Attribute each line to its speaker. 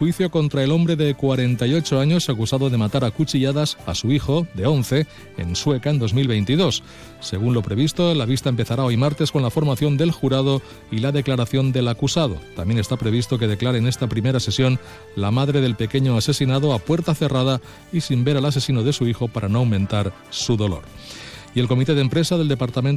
Speaker 1: Juicio contra el hombre de 48 años acusado de matar a cuchilladas a su hijo, de 11, en Sueca en 2022. Según lo previsto, la vista empezará hoy martes con la formación del jurado y la declaración del acusado. También está previsto que declare en esta primera sesión la madre del pequeño asesinado a puerta cerrada y sin ver al asesino de su hijo para no aumentar su dolor. Y el comité de empresa del Departamento